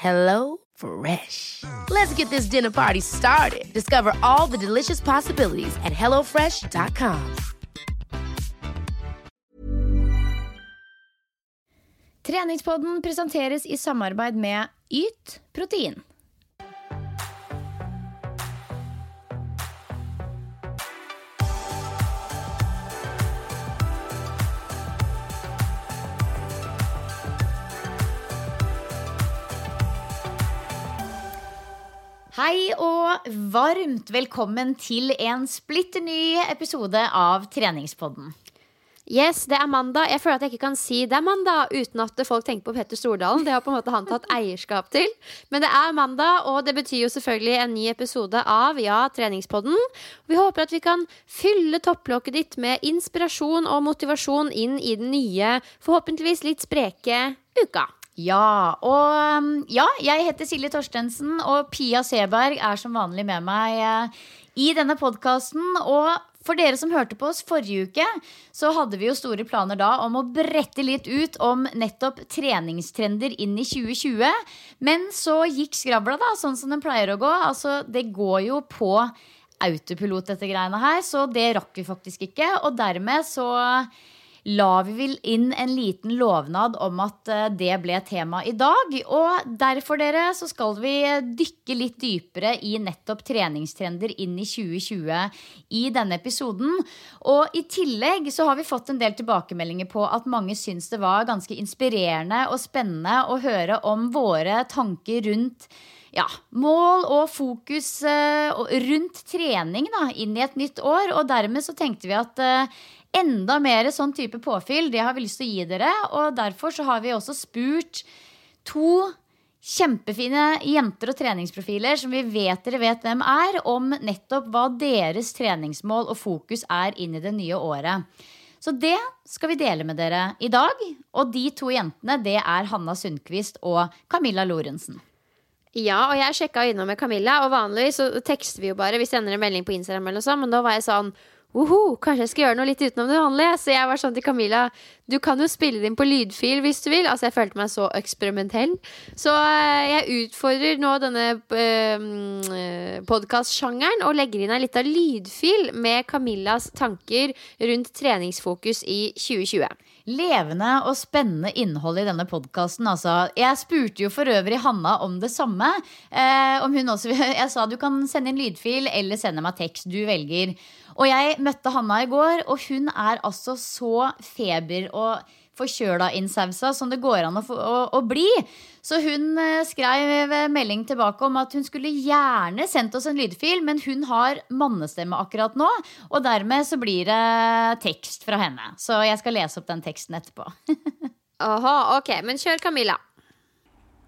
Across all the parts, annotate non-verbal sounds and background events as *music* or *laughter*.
Hello Fresh. Let's get this dinner party started. Discover all the delicious possibilities at hellofresh.com. Treningspodden presenteres i samarbeid med Yt protein. Hei og varmt velkommen til en splitter ny episode av Treningspodden. Yes, det er mandag. Jeg føler at jeg ikke kan si det er mandag uten at folk tenker på Petter Stordalen. Det har på en måte han tatt eierskap til. Men det er mandag, og det betyr jo selvfølgelig en ny episode av Ja, treningspodden. Vi håper at vi kan fylle topplokket ditt med inspirasjon og motivasjon inn i den nye, forhåpentligvis litt spreke uka. Ja, og um, ja, jeg heter Silje Torstensen, og Pia Seberg er som vanlig med meg eh, i denne podkasten. Og for dere som hørte på oss forrige uke, så hadde vi jo store planer da om å brette litt ut om nettopp treningstrender inn i 2020. Men så gikk skravla, da, sånn som den pleier å gå. Altså, det går jo på autopilot, dette greiene her, så det rakk vi faktisk ikke. Og dermed så la vi vel inn en liten lovnad om at eh, det ble tema i dag. Og derfor, dere, så skal vi dykke litt dypere i nettopp treningstrender inn i 2020 i denne episoden. Og i tillegg så har vi fått en del tilbakemeldinger på at mange syns det var ganske inspirerende og spennende å høre om våre tanker rundt ja, mål og fokus eh, rundt trening da, inn i et nytt år. Og dermed så tenkte vi at eh, enda mer sånn type påfyll, det har vi lyst til å gi dere. Og derfor så har vi også spurt to kjempefine jenter og treningsprofiler som vi vet dere vet hvem er, om nettopp hva deres treningsmål og fokus er inn i det nye året. Så det skal vi dele med dere i dag. Og de to jentene, det er Hanna Sundquist og Camilla Lorentzen. Ja, og jeg sjekka innom med Camilla, og vanligvis så tekster vi jo bare. Vi sender en melding på Instagram, eller noe sånt, men da var jeg sånn Woho, kanskje jeg skal gjøre noe litt utenom det vanlige. Så jeg var sånn til Camilla Du kan jo spille det inn på lydfil hvis du vil. Altså, jeg følte meg så eksperimentell. Så eh, jeg utfordrer nå denne øh, podkastsjangeren og legger inn ei lita lydfil med Camillas tanker rundt treningsfokus i 2020 levende og spennende innhold i denne podkasten. Altså. Jeg spurte jo for øvrig Hanna om det samme. Eh, om hun også, *laughs* jeg sa du kan sende inn lydfil eller sende meg tekst. Du velger. Og jeg møtte Hanna i går, og hun er altså så feber og forkjøla innsausa som det går an å, å, å, bli. Så hun eh, skrev melding tilbake om at hun skulle gjerne sendt oss en lydfil, men hun har mannestemme akkurat nå, og dermed så blir det tekst fra henne. Så jeg skal lese opp den teksten etterpå. *laughs* Aha, ok, men kjør Camilla.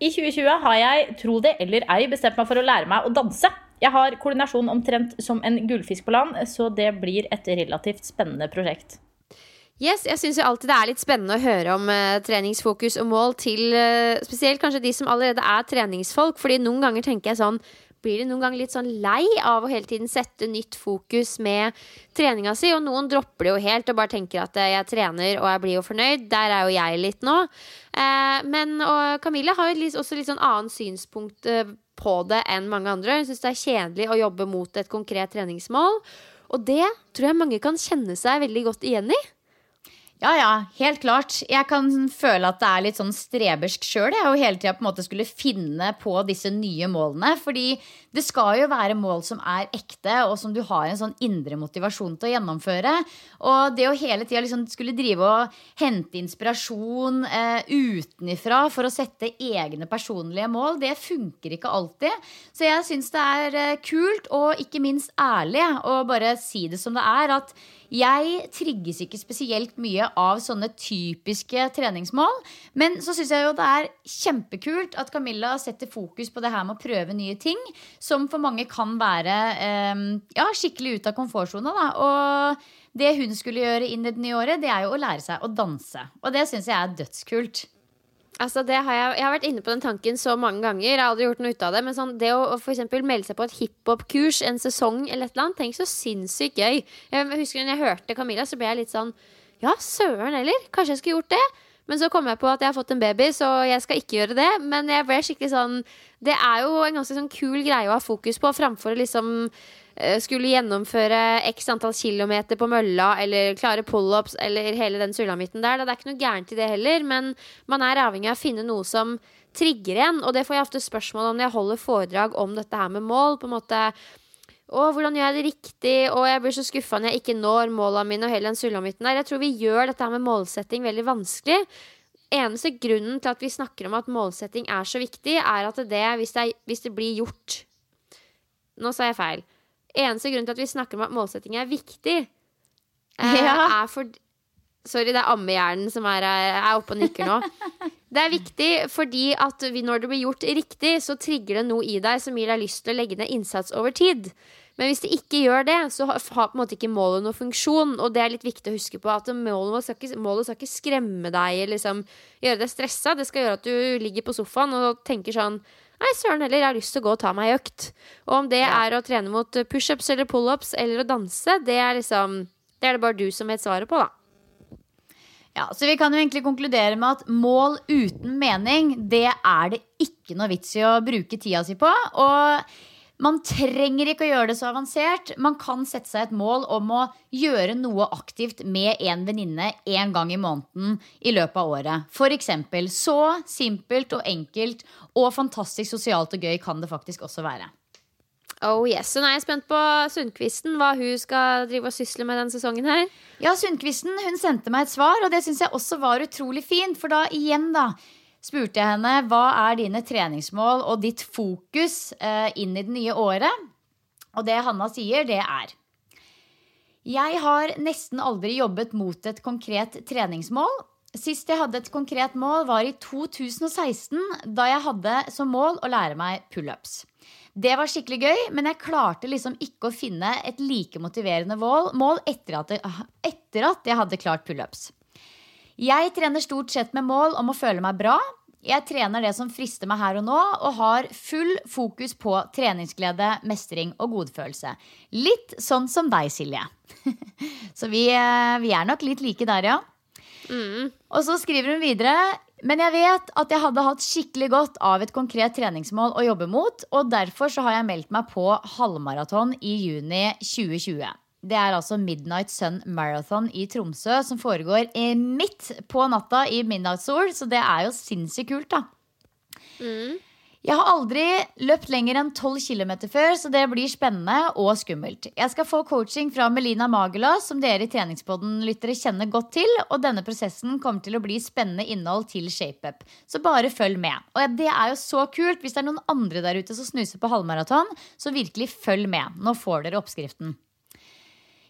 I 2020 har jeg, tro det eller ei, bestemt meg for å lære meg å danse. Jeg har koordinasjon omtrent som en gullfisk på land, så det blir et relativt spennende prosjekt. Yes, jeg syns alltid det er litt spennende å høre om uh, treningsfokus og mål til uh, spesielt kanskje de som allerede er treningsfolk. Fordi noen ganger tenker jeg sånn Blir de noen ganger litt sånn lei av å hele tiden sette nytt fokus med treninga si? Og noen dropper det jo helt og bare tenker at eh, jeg trener og jeg blir jo fornøyd. Der er jo jeg litt nå. Men og Camilla har jo også litt sånn annet synspunkt på det enn mange andre. Hun syns det er kjedelig å jobbe mot et konkret treningsmål. Og det tror jeg mange kan kjenne seg veldig godt igjen i. Ja, ja, helt klart. Jeg kan føle at det er litt sånn strebersk sjøl. Jo hele tida på en måte skulle finne på disse nye målene. Fordi det skal jo være mål som er ekte, og som du har en sånn indre motivasjon til å gjennomføre. Og det å hele tida liksom skulle drive og hente inspirasjon eh, utenifra for å sette egne personlige mål, det funker ikke alltid. Så jeg syns det er eh, kult, og ikke minst ærlig, å bare si det som det er. at jeg trigges ikke spesielt mye av sånne typiske treningsmål. Men så syns jeg jo det er kjempekult at Camilla setter fokus på det her med å prøve nye ting. Som for mange kan være eh, ja, skikkelig ut av komfortsona. Og det hun skulle gjøre inn i det nye året, det er jo å lære seg å danse. Og det syns jeg er dødskult. Altså har jeg, jeg, har vært inne på den tanken så mange ganger. Jeg har aldri gjort noe ut av det. Men sånn, det å for melde seg på et hiphop-kurs en sesong eller et eller annet, tenk så sinnssykt gøy. Jeg husker når jeg hørte Camilla, så ble jeg litt sånn Ja, søren heller. Kanskje jeg skulle gjort det. Men så kom jeg på at jeg har fått en baby, så jeg skal ikke gjøre det. Men jeg ble skikkelig sånn Det er jo en ganske sånn kul greie å ha fokus på, framfor å liksom skulle gjennomføre x antall kilometer på mølla eller klare pullups eller hele den sulamitten der. Det er ikke noe gærent i det heller, men man er avhengig av å finne noe som trigger en. Og det får jeg ofte spørsmål om når jeg holder foredrag om dette her med mål. på en måte å, hvordan gjør jeg det riktig? Og jeg blir så skuffa når jeg ikke når måla mine. og hele den sulamitten der. Jeg tror vi gjør dette her med målsetting veldig vanskelig. Eneste grunnen til at vi snakker om at målsetting er så viktig, er at det, hvis det, hvis det blir gjort Nå sa jeg feil. Eneste grunn til at vi snakker om at målsetting er viktig, eh, *laughs* ja. er for Sorry, det er ammehjernen som er, er oppe og nikker nå. *laughs* Det er viktig fordi at vi, når det blir gjort riktig, så trigger det noe i deg som gir deg lyst til å legge ned innsats over tid. Men hvis det ikke gjør det, så har på en måte ikke målet noen funksjon. Og det er litt viktig å huske på at målet skal ikke, målet skal ikke skremme deg eller liksom, gjøre deg stressa. Det skal gjøre at du ligger på sofaen og tenker sånn Nei, søren heller, jeg har lyst til å gå og ta meg ei økt. Og om det ja. er å trene mot pushups eller pullups eller å danse, det er liksom Det er det bare du som vet svaret på, da. Ja, så Vi kan jo egentlig konkludere med at mål uten mening, det er det ikke noe vits i å bruke tida si på. Og man trenger ikke å gjøre det så avansert. Man kan sette seg et mål om å gjøre noe aktivt med en venninne én gang i måneden i løpet av året. For eksempel. Så simpelt og enkelt og fantastisk sosialt og gøy kan det faktisk også være. Oh yes, Så nå er jeg spent på Sundquisten, hva hun skal drive og sysle med denne sesongen her. Ja, Sundquisten hun sendte meg et svar, og det syns jeg også var utrolig fint. For da igjen, da spurte jeg henne hva er dine treningsmål og ditt fokus eh, inn i det nye året. Og det Hanna sier, det er Jeg har nesten aldri jobbet mot et konkret treningsmål. Sist jeg hadde et konkret mål, var i 2016, da jeg hadde som mål å lære meg pullups. Det var skikkelig gøy, men jeg klarte liksom ikke å finne et like motiverende mål etter at, jeg, etter at jeg hadde klart pullups. Jeg trener stort sett med mål om å føle meg bra. Jeg trener det som frister meg her og nå, og har full fokus på treningsglede, mestring og godfølelse. Litt sånn som deg, Silje. *laughs* så vi, eh, vi, er nok litt like der, ja. Mm. Og så skriver hun videre men jeg vet at jeg hadde hatt skikkelig godt av et konkret treningsmål å jobbe mot, og derfor så har jeg meldt meg på halvmaraton i juni 2020. Det er altså Midnight Sun Marathon i Tromsø som foregår midt på natta i midnattssol, så det er jo sinnssykt kult, da. Mm. Jeg har aldri løpt lenger enn 12 km før, så det blir spennende og skummelt. Jeg skal få coaching fra Melina Magela, som dere i Treningspodden-lyttere kjenner godt til. Og denne prosessen kommer til å bli spennende innhold til ShapeUp. Så bare følg med. Og det er jo så kult. Hvis det er noen andre der ute som snuser på halvmaraton, så virkelig følg med. Nå får dere oppskriften.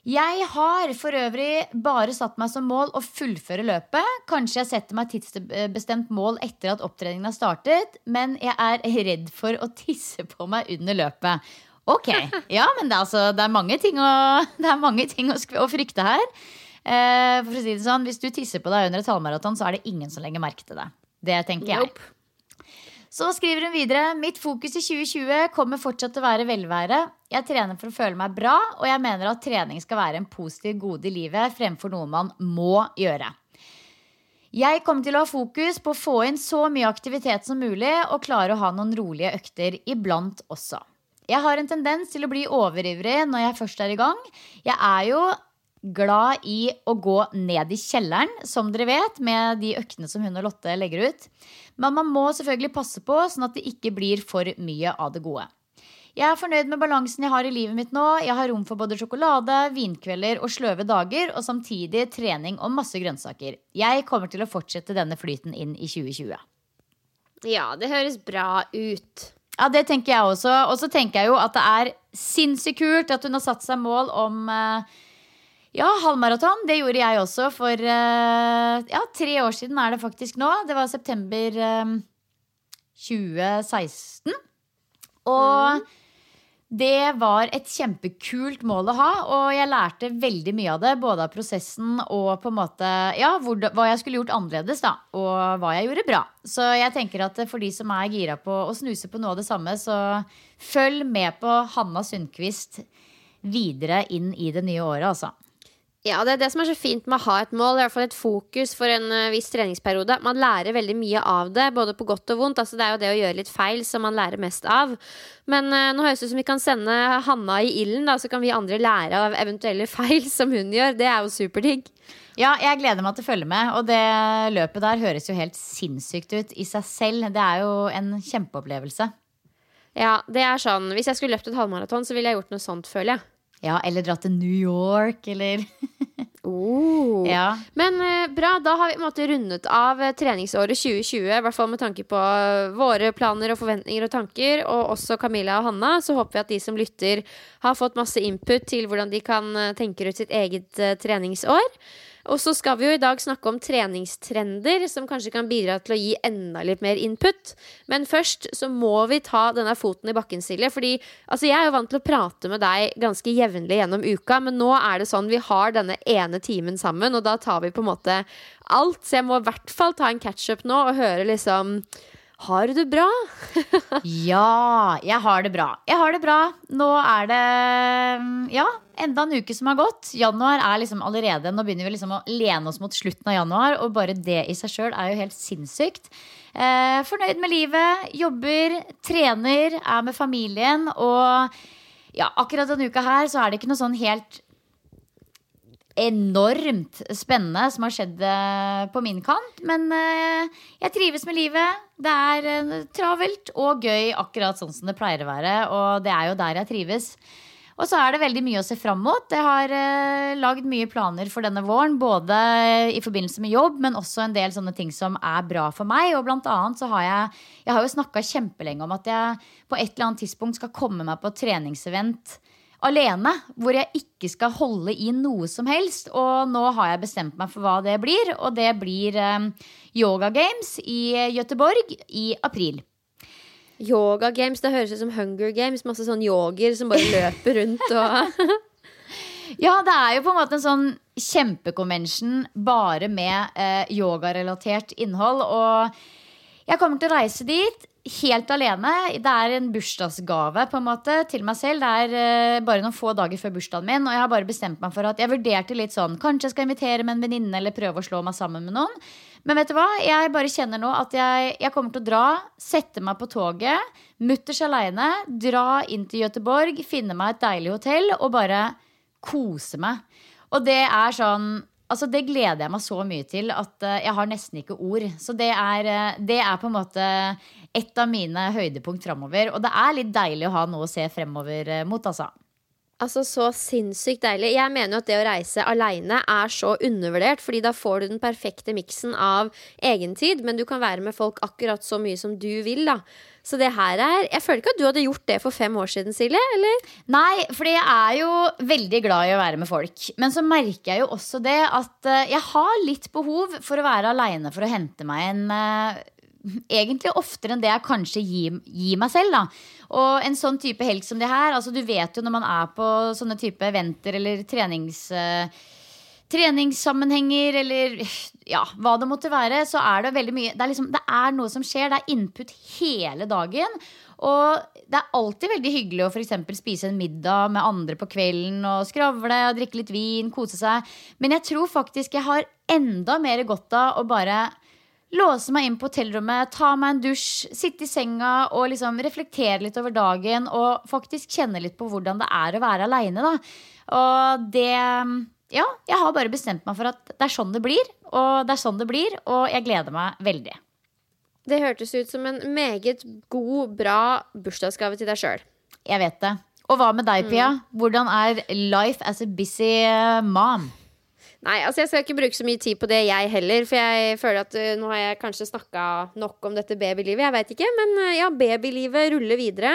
Jeg har for øvrig bare satt meg som mål å fullføre løpet. Kanskje jeg setter meg tidsbestemt mål etter at opptreningen har startet, men jeg er redd for å tisse på meg under løpet. Ok, *laughs* ja, men det er, altså, det er mange ting, å, *laughs* det er mange ting å, å, frykte her. Eh, for å si det sånn, Hvis du tisser på deg under et halvmaraton, så er det ingen som legger merke til det. Det tenker jeg. Nope. Så skriver hun videre Mitt fokus i 2020 kommer fortsatt til å være velvære. Jeg trener for å føle meg bra, og jeg mener at trening skal være en positiv gode i livet fremfor noe man må gjøre. Jeg kommer til å ha fokus på å få inn så mye aktivitet som mulig og klare å ha noen rolige økter iblant også. Jeg har en tendens til å bli overivrig når jeg først er i gang. Jeg er jo glad i å gå ned i kjelleren, som dere vet, med de øktene som hun og Lotte legger ut. Men man må selvfølgelig passe på, sånn at det ikke blir for mye av det gode. Jeg er fornøyd med balansen jeg har i livet mitt nå. Jeg har rom for både sjokolade, vinkvelder og sløve dager, og samtidig trening og masse grønnsaker. Jeg kommer til å fortsette denne flyten inn i 2020. Ja, det høres bra ut. Ja, det tenker jeg også. Og så tenker jeg jo at det er sinnssykt kult at hun har satt seg mål om eh, ja, halvmaraton. Det gjorde jeg også for eh, ja, tre år siden er det faktisk nå. Det var september eh, 2016. Og det var et kjempekult mål å ha, og jeg lærte veldig mye av det. Både av prosessen og på en måte, ja, hva jeg skulle gjort annerledes. da, Og hva jeg gjorde bra. Så jeg tenker at for de som er gira på å snuse på noe av det samme, så følg med på Hanna Sundquist videre inn i det nye året, altså. Ja, det er det som er så fint med å ha et mål, i hvert fall et fokus for en eh, viss treningsperiode. Man lærer veldig mye av det, både på godt og vondt. Altså, det er jo det å gjøre litt feil som man lærer mest av. Men uh, nå høres det ut som vi kan sende Hanna i ilden, da, så kan vi andre lære av eventuelle *laughs* feil som hun gjør. Det er jo superdigg. Ja, jeg gleder meg til å følge med, og det løpet der høres jo helt sinnssykt ut i seg selv. Det er jo en kjempeopplevelse. Ja, det er sånn, Hvis jeg skulle løpt et halvmaraton, så ville jeg gjort noe sånt, føler jeg. Ja, eller dra til New York, eller *laughs* Oh. Ja. Men eh, bra, da har vi på en måte rundet av eh, treningsåret 2020. I hvert fall med tanke på eh, våre planer og forventninger og tanker. Og også Camilla og Hanna. Så håper vi at de som lytter, har fått masse input til hvordan de kan tenke ut sitt eget treningsår. Og så skal vi jo i dag snakke om treningstrender som kanskje kan bidra til å gi enda litt mer input. Men først så må vi ta denne foten i bakken, Silje. Fordi altså, jeg er jo vant til å prate med deg ganske jevnlig gjennom uka, men nå er det sånn vi har denne ene timen sammen, og da tar vi på en måte alt. Så jeg må i hvert fall ta en catch-up nå og høre liksom Har du det bra? Ja, jeg har det bra. Jeg har det bra. Nå er det mm, ja, enda en uke som har gått. Januar er liksom allerede Nå begynner vi liksom å lene oss mot slutten av januar, og bare det i seg sjøl er jo helt sinnssykt. Eh, fornøyd med livet, jobber, trener, er med familien, og ja, akkurat denne uka her så er det ikke noe sånn helt enormt spennende som har skjedd eh, på min kant. Men eh, jeg trives med livet. Det er eh, travelt og gøy akkurat sånn som det pleier å være. Og det er jo der jeg trives. Og så er det veldig mye å se fram mot. Jeg har eh, lagd mye planer for denne våren. Både i forbindelse med jobb, men også en del sånne ting som er bra for meg. Og blant annet så har jeg Jeg har jo snakka kjempelenge om at jeg på et eller annet tidspunkt skal komme meg på treningsevent alene, hvor jeg ikke skal holde i noe som helst. Og nå har jeg bestemt meg for hva det blir, og det blir eh, Yoga Games i Gøteborg i april. Yoga games, det høres ut som Hunger Games. Masse sånn yoger som bare løper rundt og *laughs* Ja, det er jo på en måte en sånn kjempekonvensjon bare med eh, yogarelatert innhold. Og jeg kommer til å reise dit helt alene. Det er en bursdagsgave på en måte til meg selv. Det er eh, bare noen få dager før bursdagen min, og jeg har bare bestemt meg for at jeg vurderte litt sånn Kanskje jeg skal invitere med en venninne eller prøve å slå meg sammen med noen. Men vet du hva? Jeg bare kjenner nå at jeg, jeg kommer til å dra, sette meg på toget, mutters aleine, dra inn til Gøteborg, finne meg et deilig hotell og bare kose meg. Og det er sånn Altså Det gleder jeg meg så mye til at eh, jeg har nesten ikke ord. Så det er, eh, det er på en måte et av mine høydepunkt framover. Og det er litt deilig å ha noe å se fremover eh, mot, altså. Altså, så sinnssykt deilig. Jeg mener jo at det å reise aleine er så undervurdert, fordi da får du den perfekte miksen av egentid, men du kan være med folk akkurat så mye som du vil, da. Så det her er Jeg føler ikke at du hadde gjort det for fem år siden, Silje, eller? Nei, fordi jeg er jo veldig glad i å være med folk. Men så merker jeg jo også det at eh, jeg har litt behov for å være aleine for å hente meg en eh, Egentlig oftere enn det jeg kanskje gir, gir meg selv. da Og en sånn type helg som det her altså Du vet jo når man er på sånne type eventer eller trenings... eh, treningssammenhenger eller ja, hva det måtte være, så er det veldig mye det er, liksom, det er noe som skjer. Det er input hele dagen. Og det er alltid veldig hyggelig å for spise en middag med andre på kvelden og skravle og drikke litt vin, kose seg. Men jeg tror faktisk jeg har enda mer godt av å bare låse meg inn på hotellrommet, ta meg en dusj, sitte i senga og liksom reflektere litt over dagen og faktisk kjenne litt på hvordan det er å være aleine. Og det Ja, jeg har bare bestemt meg for at det er sånn det blir, og det er sånn det blir, og jeg gleder meg veldig. Det hørtes ut som en meget god, bra bursdagsgave til deg sjøl. Jeg vet det. Og hva med deg, Pia? Hvordan er life as a busy mom? Nei, altså jeg skal ikke bruke så mye tid på det, jeg heller. For jeg føler at uh, nå har jeg kanskje snakka nok om dette babylivet. Jeg veit ikke. Men uh, ja, babylivet ruller videre.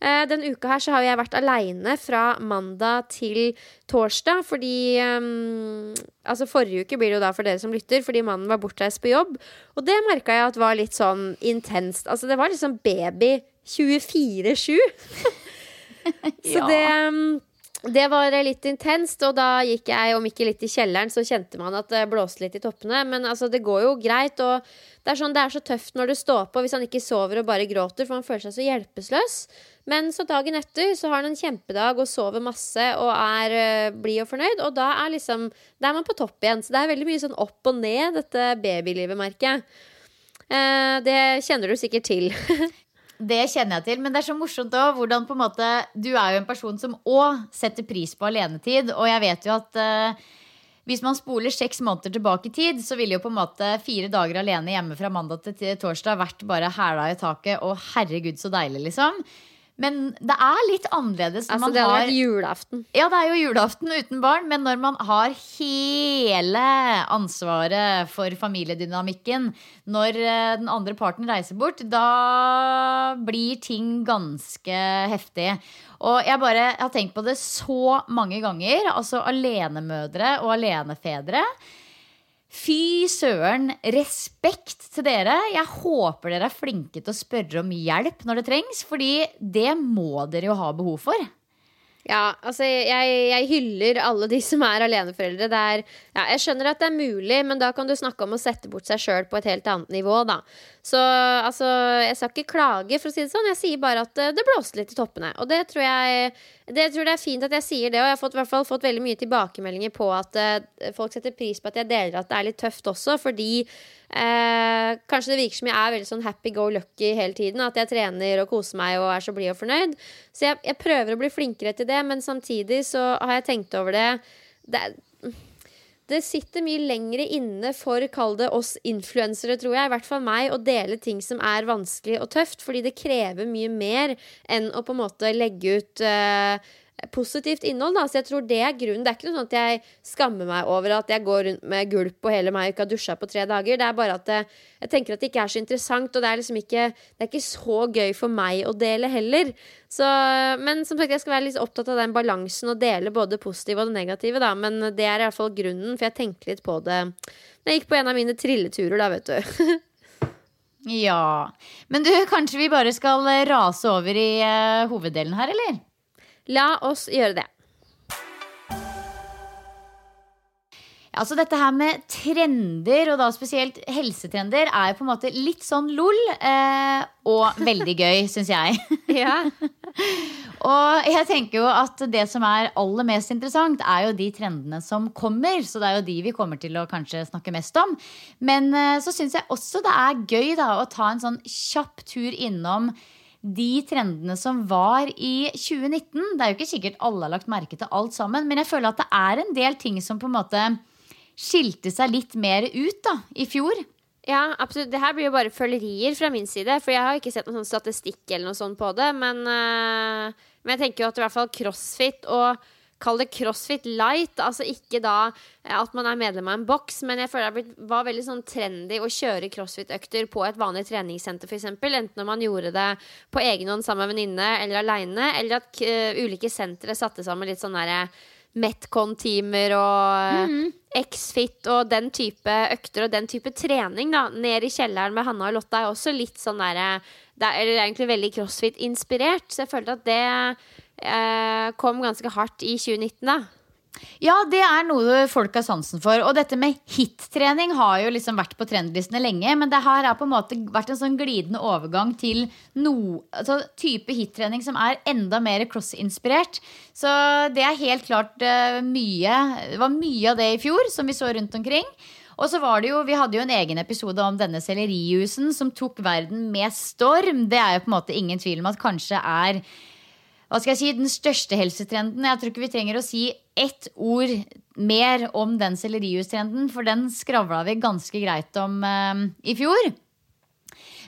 Uh, den uka her så har jeg vært aleine fra mandag til torsdag. Fordi um, Altså forrige uke blir det jo da for dere som lytter, fordi mannen var bortreist på jobb. Og det merka jeg at var litt sånn intenst. Altså det var liksom baby 24-7. *laughs* så *laughs* ja. det um, det var litt intenst, og da gikk jeg, om ikke litt i kjelleren, så kjente man at det blåste litt i toppene. Men altså, det går jo greit. Og det er, sånn, det er så tøft når du står på hvis han ikke sover og bare gråter, for han føler seg så hjelpeløs. Men så dagen etter så har han en kjempedag og sover masse og er uh, blid og fornøyd. Og da er liksom Da er man på topp igjen. Så det er veldig mye sånn opp og ned, dette babylivet, merker jeg. Eh, det kjenner du sikkert til. *laughs* Det kjenner jeg til, men det er så morsomt òg hvordan på en måte Du er jo en person som òg setter pris på alenetid, og jeg vet jo at uh, hvis man spoler seks måneder tilbake i tid, så ville jo på en måte fire dager alene hjemme fra mandag til torsdag vært bare hæla i taket, og herregud, så deilig, liksom. Men det er litt annerledes når altså, man det er vært julaften. Ja, det er jo julaften uten barn, men når man har hele ansvaret for familiedynamikken når eh, den andre parten reiser bort, da blir ting ganske heftig. Og jeg bare har tenkt på det så mange ganger. Altså alenemødre og alenefedre Fy søren, respekt til dere. Jeg håper dere er flinke til å spørre om hjelp når det trengs, fordi det må dere jo ha behov for. Ja, altså jeg, jeg, hyller alle de som er aleneforeldre. Er, ja, jeg skjønner at det er mulig, men da kan du snakke om å sette bort seg sjøl på et helt annet nivå, da. Så altså, jeg skal ikke klage, for å si det sånn. Jeg sier bare at det blåste litt i toppene. Og det tror jeg det, tror det er fint at jeg sier det, og jeg har fått, hvert fall fått veldig mye tilbakemeldinger på at uh, folk setter pris på at jeg deler at det er litt tøft også, fordi uh, kanskje det virker som jeg er veldig sånn happy go lucky hele tiden. At jeg trener og koser meg og er så blid og fornøyd. Så jeg, jeg prøver å bli flinkere til det, men samtidig så har jeg tenkt over det. det det sitter mye lengre inne for, kall det oss influensere, tror jeg, i hvert fall meg, å dele ting som er vanskelig og tøft, fordi det krever mye mer enn å på en måte legge ut uh, positivt innhold. Da. Så jeg tror det er grunnen. Det er ikke noe sånn at jeg skammer meg over at jeg går rundt med gulp og hele meg og ikke har dusja på tre dager. Det er bare at det, jeg tenker at det ikke er så interessant, og det er liksom ikke, det er ikke så gøy for meg å dele heller. Så, men som sagt, jeg skal være litt opptatt av den balansen og dele både positive og det negative, da. Men det er i hvert fall grunnen, for jeg tenkte litt på det når jeg gikk på en av mine trilleturer, da, vet du. *laughs* ja. Men du, kanskje vi bare skal rase over i uh, hoveddelen her, eller? La oss gjøre det. Altså dette her med trender, og da spesielt helsetrender, er jo på en måte litt sånn lol. Eh, og *laughs* veldig gøy, syns jeg. *laughs* ja. *laughs* og jeg tenker jo at det som er aller mest interessant, er jo de trendene som kommer. Så det er jo de vi kommer til å kanskje snakke mest om. Men eh, så syns jeg også det er gøy da å ta en sånn kjapp tur innom de trendene som var i 2019. Det er jo ikke sikkert alle har lagt merke til alt sammen, men jeg føler at det er en del ting som på en måte skilte seg litt mer ut da, i fjor. Ja, absolutt. Det her blir jo bare følgerier fra min side. For jeg har ikke sett noen sånn statistikk eller noe sånt på det. Men, øh, men jeg tenker jo at i hvert fall crossfit og Kall det crossfit light. Altså ikke da eh, at man er medlem av en boks, men jeg føler det var veldig sånn trendy å kjøre crossfit-økter på et vanlig treningssenter, f.eks. Enten når man gjorde det på egen hånd sammen med venninne eller aleine, eller at uh, ulike sentre satte sammen litt sånn derre Metcon-timer og mm -hmm. X-Fit og den type økter og den type trening da, ned i kjelleren med Hanna og Lotta er også litt sånn derre Det er egentlig veldig crossfit-inspirert, så jeg følte at det eh, kom ganske hardt i 2019, da. Ja, det er noe folk har sansen for. Og dette med hit-trening har jo liksom vært på trendlistene lenge. Men det her har på en måte vært en sånn glidende overgang til no, altså type hit-trening som er enda mer cross-inspirert. Så det er helt klart uh, mye Det var mye av det i fjor som vi så rundt omkring. Og så var det jo, Vi hadde jo en egen episode om denne sellerijusen som tok verden med storm. Det er jo på en måte ingen tvil om at kanskje er hva skal jeg si, den største helsetrenden. Jeg tror ikke vi trenger å si ett ord mer om den sellerijustrenden, for den skravla vi ganske greit om eh, i fjor.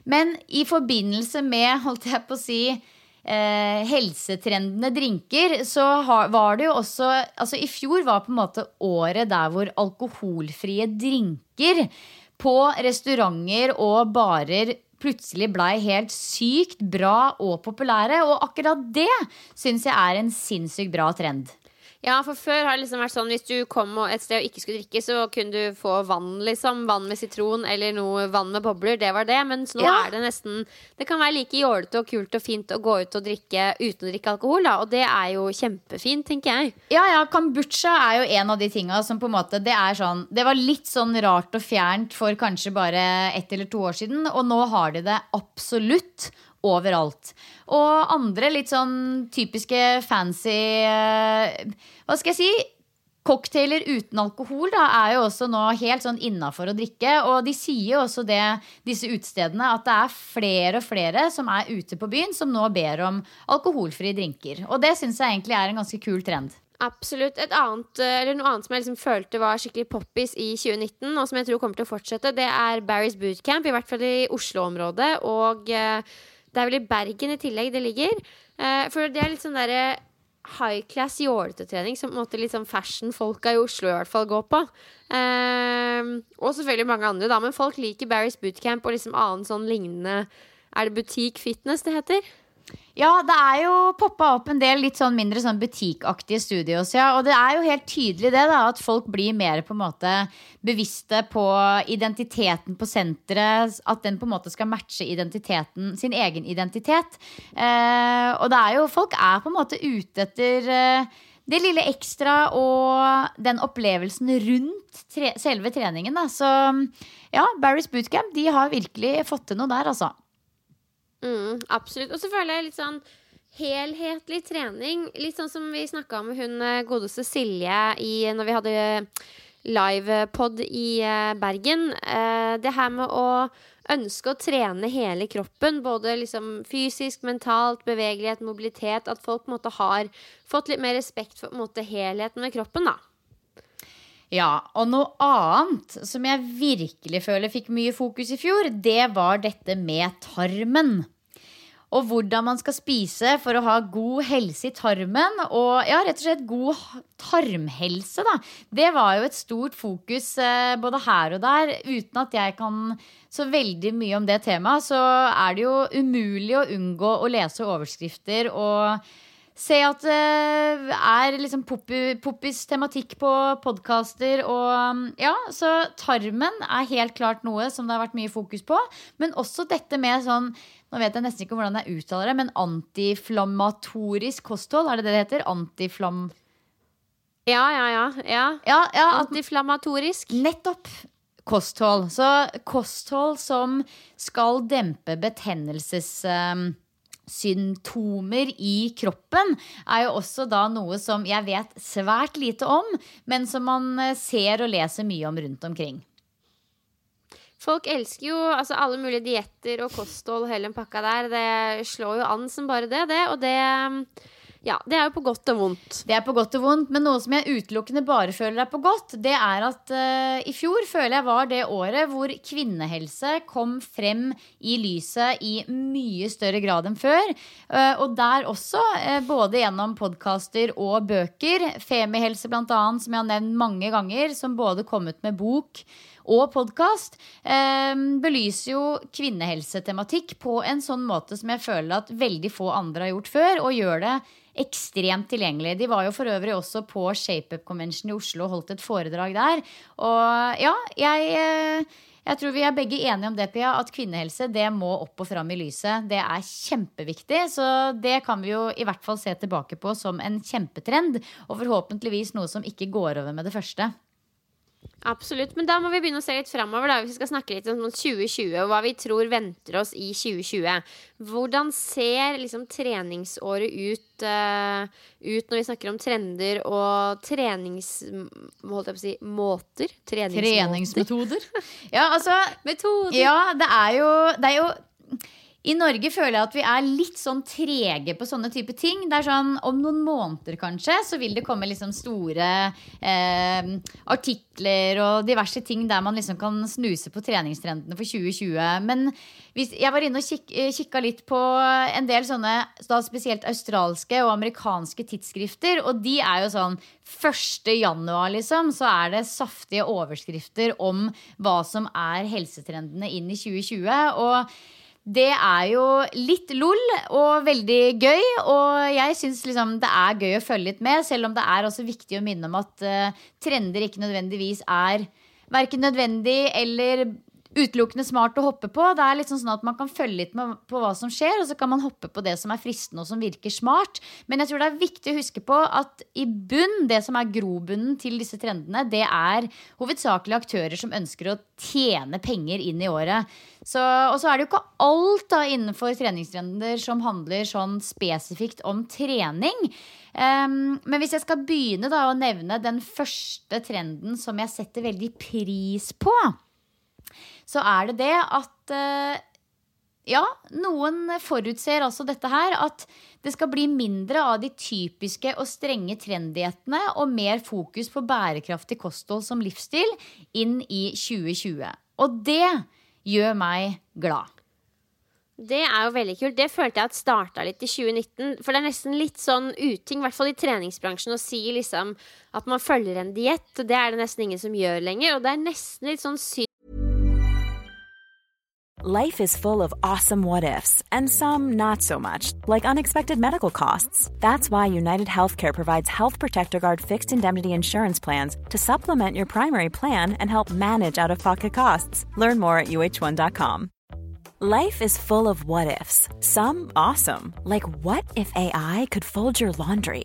Men i forbindelse med, holdt jeg på å si, eh, helsetrendene drinker, så har, var det jo også Altså, i fjor var på en måte året der hvor alkoholfrie drinker på restauranter og barer plutselig blei helt sykt bra og populære. Og akkurat det syns jeg er en sinnssykt bra trend. Ja, for før har det liksom vært sånn hvis du kom et sted og ikke skulle drikke, så kunne du få vann, liksom. Vann med sitron eller noe vann med bobler. Det var det. Mens nå ja. er det nesten Det kan være like jålete og kult og fint å gå ut og drikke uten å drikke alkohol, da. Og det er jo kjempefint, tenker jeg. Ja, ja. Kombucha er jo en av de tinga som på en måte Det er sånn Det var litt sånn rart og fjernt for kanskje bare ett eller to år siden, og nå har de det absolutt overalt. Og andre litt sånn typiske fancy eh, Hva skal jeg si? Cocktailer uten alkohol da, er jo også nå helt sånn innafor å drikke. Og de sier jo også det, disse utestedene, at det er flere og flere som er ute på byen, som nå ber om alkoholfrie drinker. Og det syns jeg egentlig er en ganske kul trend. Absolutt. Et annet, eller noe annet som jeg liksom følte var skikkelig poppis i 2019, og som jeg tror kommer til å fortsette, det er Barry's bootcamp, i hvert fall i Oslo-området. Og eh, det er vel i Bergen i tillegg det ligger. Uh, for det er litt sånn derre high class jålete som på en måte litt sånn fashion-folka i Oslo i hvert fall går på. Uh, og selvfølgelig mange andre, da. Men folk liker Barry's bootcamp og liksom annen sånn lignende Er det butikk fitness det heter? Ja, det er jo poppa opp en del litt sånn mindre sånn butikkaktige studios. Ja. Og det er jo helt tydelig det da, at folk blir mer på en måte bevisste på identiteten på senteret. At den på en måte skal matche identiteten, sin egen identitet. Eh, og det er jo, folk er på en måte ute etter eh, det lille ekstra og den opplevelsen rundt tre selve treningen. Da. Så ja, Barry's Bootcamp de har virkelig fått til noe der, altså. Mm, absolutt. Og så føler jeg litt sånn helhetlig trening. Litt sånn som vi snakka med hun eh, godeste Silje i, når vi hadde livepod i eh, Bergen. Eh, det her med å ønske å trene hele kroppen, både liksom fysisk, mentalt, bevegelighet, mobilitet. At folk måte har fått litt mer respekt for måte, helheten ved kroppen, da. Ja, og noe annet som jeg virkelig føler fikk mye fokus i fjor, det var dette med tarmen og hvordan man skal spise for å ha god helse i tarmen. Og ja, rett og slett god tarmhelse, da. Det var jo et stort fokus eh, både her og der. Uten at jeg kan så veldig mye om det temaet, så er det jo umulig å unngå å lese overskrifter og se at det er liksom poppis tematikk på podkaster. Og ja, så tarmen er helt klart noe som det har vært mye fokus på. Men også dette med sånn nå vet jeg nesten ikke hvordan jeg uttaler det, men antiflammatorisk kosthold, er det det det heter? Antiflam... Ja, ja, ja. ja. ja, ja Antiflammatorisk. Nettopp. Kosthold. Så kosthold som skal dempe betennelsessymptomer um, i kroppen, er jo også da noe som jeg vet svært lite om, men som man eh, ser og leser mye om rundt omkring. Folk elsker jo altså, alle mulige dietter og kosthold, hele den pakka der. Det slår jo an som bare det, det. Og det ja, det er jo på godt og vondt. Det er på godt og vondt, Men noe som jeg utelukkende bare føler er på godt, det er at uh, i fjor føler jeg var det året hvor kvinnehelse kom frem i lyset i mye større grad enn før. Uh, og der også, uh, både gjennom podkaster og bøker, Femihelse bl.a., som jeg har nevnt mange ganger, som både kom ut med bok og podkast, eh, belyser jo kvinnehelsetematikk på en sånn måte som jeg føler at veldig få andre har gjort før, og gjør det ekstremt tilgjengelig. De var jo for øvrig også på ShapeUp Convention i Oslo og holdt et foredrag der. Og ja, jeg, eh, Jeg tror vi er begge enige om det, Pia, at kvinnehelse det må opp og fram i lyset. Det er kjempeviktig, så det kan vi jo i hvert fall se tilbake på som en kjempetrend. Og forhåpentligvis noe som ikke går over med det første. Absolutt. Men da må vi begynne å se litt framover. Hvis vi skal snakke litt om 2020 og hva vi tror venter oss i 2020. Hvordan ser liksom treningsåret ut, uh, ut når vi snakker om trender og trenings... Holdt jeg på å si måter? Treningsmetoder. *laughs* Ja, altså Metoder. Ja, det er jo, det er jo i Norge føler jeg at vi er litt sånn trege på sånne type ting. Det er sånn, Om noen måneder kanskje så vil det komme liksom store eh, artikler og diverse ting der man liksom kan snuse på treningstrendene for 2020. Men hvis, jeg var inne og kik, eh, kikka litt på en del sånne da spesielt australske og amerikanske tidsskrifter. Og de er jo sånn 1. januar, liksom, så er det saftige overskrifter om hva som er helsetrendene inn i 2020. og det er jo litt lol og veldig gøy. Og jeg syns liksom det er gøy å følge litt med, selv om det er også viktig å minne om at uh, trender ikke nødvendigvis er verken nødvendig eller utelukkende smart å hoppe på. Det er litt sånn at Man kan følge litt med på hva som skjer, og så kan man hoppe på det som er fristende og som virker smart. Men jeg tror det er viktig å huske på at i bunn, det som er grobunnen til disse trendene, det er hovedsakelig aktører som ønsker å tjene penger inn i året. Så, og så er det jo ikke alt da innenfor treningstrender som handler sånn spesifikt om trening. Um, men hvis jeg skal begynne da å nevne den første trenden som jeg setter veldig pris på, så er det det at eh, ja, noen forutser altså dette her, at det skal bli mindre av de typiske og strenge trendighetene og mer fokus på bærekraftig kosthold som livsstil inn i 2020. Og det gjør meg glad. Det er jo veldig kult. Det følte jeg at starta litt i 2019. For det er nesten litt sånn uting, i hvert fall i treningsbransjen, å si liksom at man følger en diett. Det er det nesten ingen som gjør lenger. Og det er nesten litt sånn synd Life is full of awesome what ifs, and some not so much, like unexpected medical costs. That's why United Healthcare provides Health Protector Guard fixed indemnity insurance plans to supplement your primary plan and help manage out of pocket costs. Learn more at uh1.com. Life is full of what ifs, some awesome, like what if AI could fold your laundry?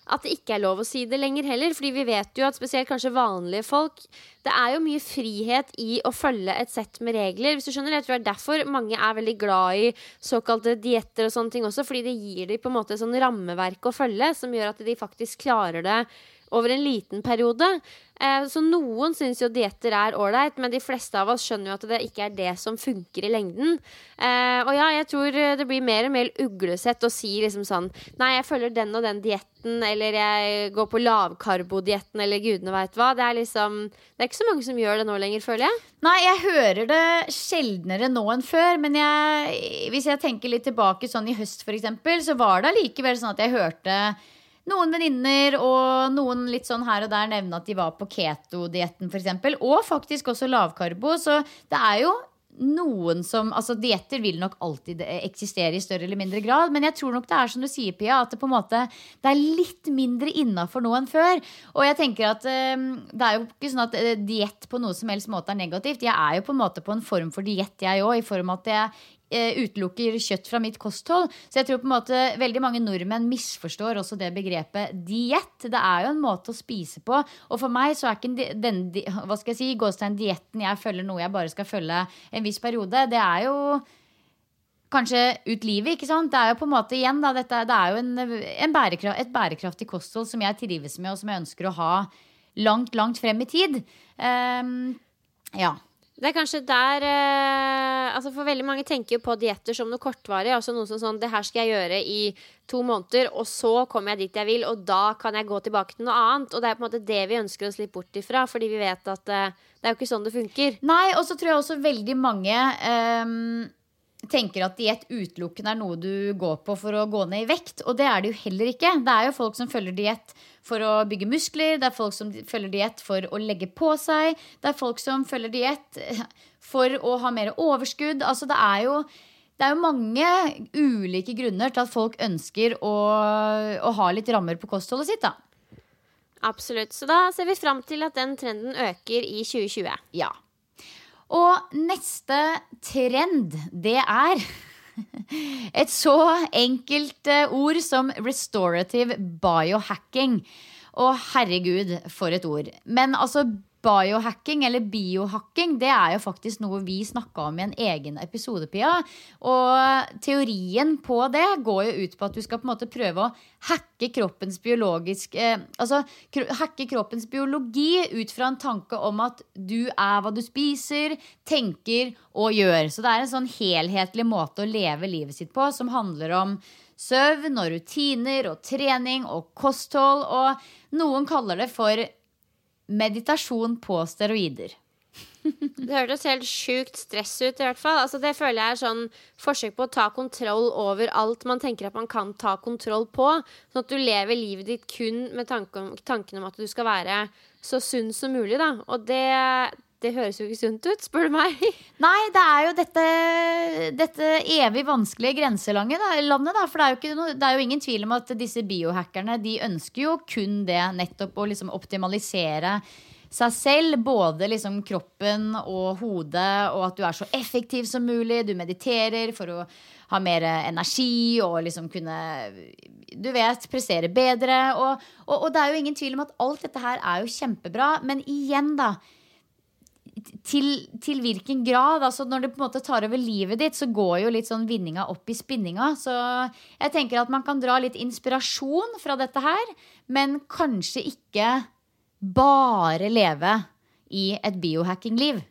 At det ikke er lov å si det lenger heller. Fordi vi vet jo at spesielt kanskje vanlige folk Det er jo mye frihet i å følge et sett med regler. Hvis du skjønner, Jeg tror det er derfor mange er veldig glad i såkalte dietter og sånne ting også. Fordi det gir dem på en måte sånn rammeverk å følge som gjør at de faktisk klarer det over en liten periode. Eh, så noen syns jo dietter er ålreit, men de fleste av oss skjønner jo at det ikke er det som funker i lengden. Eh, og ja, jeg tror det blir mer og mer uglesett å si liksom sånn Nei, jeg følger den og den dietten, eller jeg går på lavkarbodietten, eller gudene veit hva. Det er liksom Det er ikke så mange som gjør det nå lenger, føler jeg. Nei, jeg hører det sjeldnere nå enn før. Men jeg, hvis jeg tenker litt tilbake sånn i høst, f.eks., så var det allikevel sånn at jeg hørte noen venninner og noen litt sånn her og der nevne at de var på keto-dietten f.eks. Og faktisk også lavkarbo. Så det er jo noen som Altså, dietter vil nok alltid eksistere i større eller mindre grad. Men jeg tror nok det er som du sier, Pia, at det på en måte Det er litt mindre innafor nå enn før. Og jeg tenker at um, det er jo ikke sånn at uh, diett på noe som helst måte er negativt. Jeg er jo på en måte på en form for diett, jeg òg, i form at jeg utelukker kjøtt fra mitt kosthold. Så jeg tror på en måte veldig mange nordmenn misforstår også det begrepet diett. Det er jo en måte å spise på. Og for meg så er ikke den, hva skal jeg si, gåstein dietten jeg følger noe jeg bare skal følge en viss periode. Det er jo kanskje ut livet, ikke sant. Det er jo på en måte igjen, da, dette, det er jo en, en bærekraft, et bærekraftig kosthold som jeg trives med, og som jeg ønsker å ha langt, langt frem i tid. Um, ja. Det er kanskje der eh, altså For veldig mange tenker jo på dietter som noe kortvarig. Altså noe som sånn Det her skal jeg gjøre i to måneder, og så kommer jeg dit jeg vil, og da kan jeg gå tilbake til noe annet. Og det er på en måte det vi ønsker å slippe bort ifra, fordi vi vet at eh, det er jo ikke sånn det funker. Nei, og så tror jeg også veldig mange um tenker at diett utelukkende er noe du går på for å gå ned i vekt. Og det er det jo heller ikke. Det er jo folk som følger diett for å bygge muskler. Det er folk som følger diett for å legge på seg. Det er folk som følger diett for å ha mer overskudd. Altså det er jo det er jo mange ulike grunner til at folk ønsker å, å ha litt rammer på kostholdet sitt. da. Absolutt. Så da ser vi fram til at den trenden øker i 2020. Ja. Og neste trend, det er *laughs* et så enkelt eh, ord som restorative biohacking. Å, herregud, for et ord. Men altså, biohacking, eller biohacking, det er jo faktisk noe vi snakka om i en egen episode, Pia. Og teorien på det går jo ut på at du skal på en måte prøve å hacke kroppens biologisk eh, Altså hacke kroppens biologi ut fra en tanke om at du er hva du spiser, tenker og gjør. Så det er en sånn helhetlig måte å leve livet sitt på som handler om søvn og rutiner og trening og kosthold. Og noen kaller det for meditasjon på steroider. *laughs* Det hørtes helt sjukt stress ut, i hvert fall. Altså, det føler jeg er sånn forsøk på å ta kontroll over alt man tenker at man kan ta kontroll på. Sånn at du lever livet ditt kun med tanken, tanken om at du skal være så sunn som mulig, da. Og det, det høres jo ikke sunt ut, spør du meg. *laughs* Nei, det er jo dette, dette evig vanskelige grenselange da. For det er, noe, det er, jo ingen tvil om at disse biohackerne de ønsker jo kun det, nettopp å liksom optimalisere seg selv, både liksom kroppen og hodet, og at du er så effektiv som mulig. Du mediterer for å ha mer energi og liksom kunne Du vet, prestere bedre. Og, og, og det er jo ingen tvil om at alt dette her er jo kjempebra, men igjen, da til, til, hvilken grad? Altså når det på en måte tar over livet ditt, så går jo litt sånn vinninga opp i spinninga. Så jeg tenker at man kan dra litt inspirasjon fra dette her, men kanskje ikke bare leve i et biohacking-liv.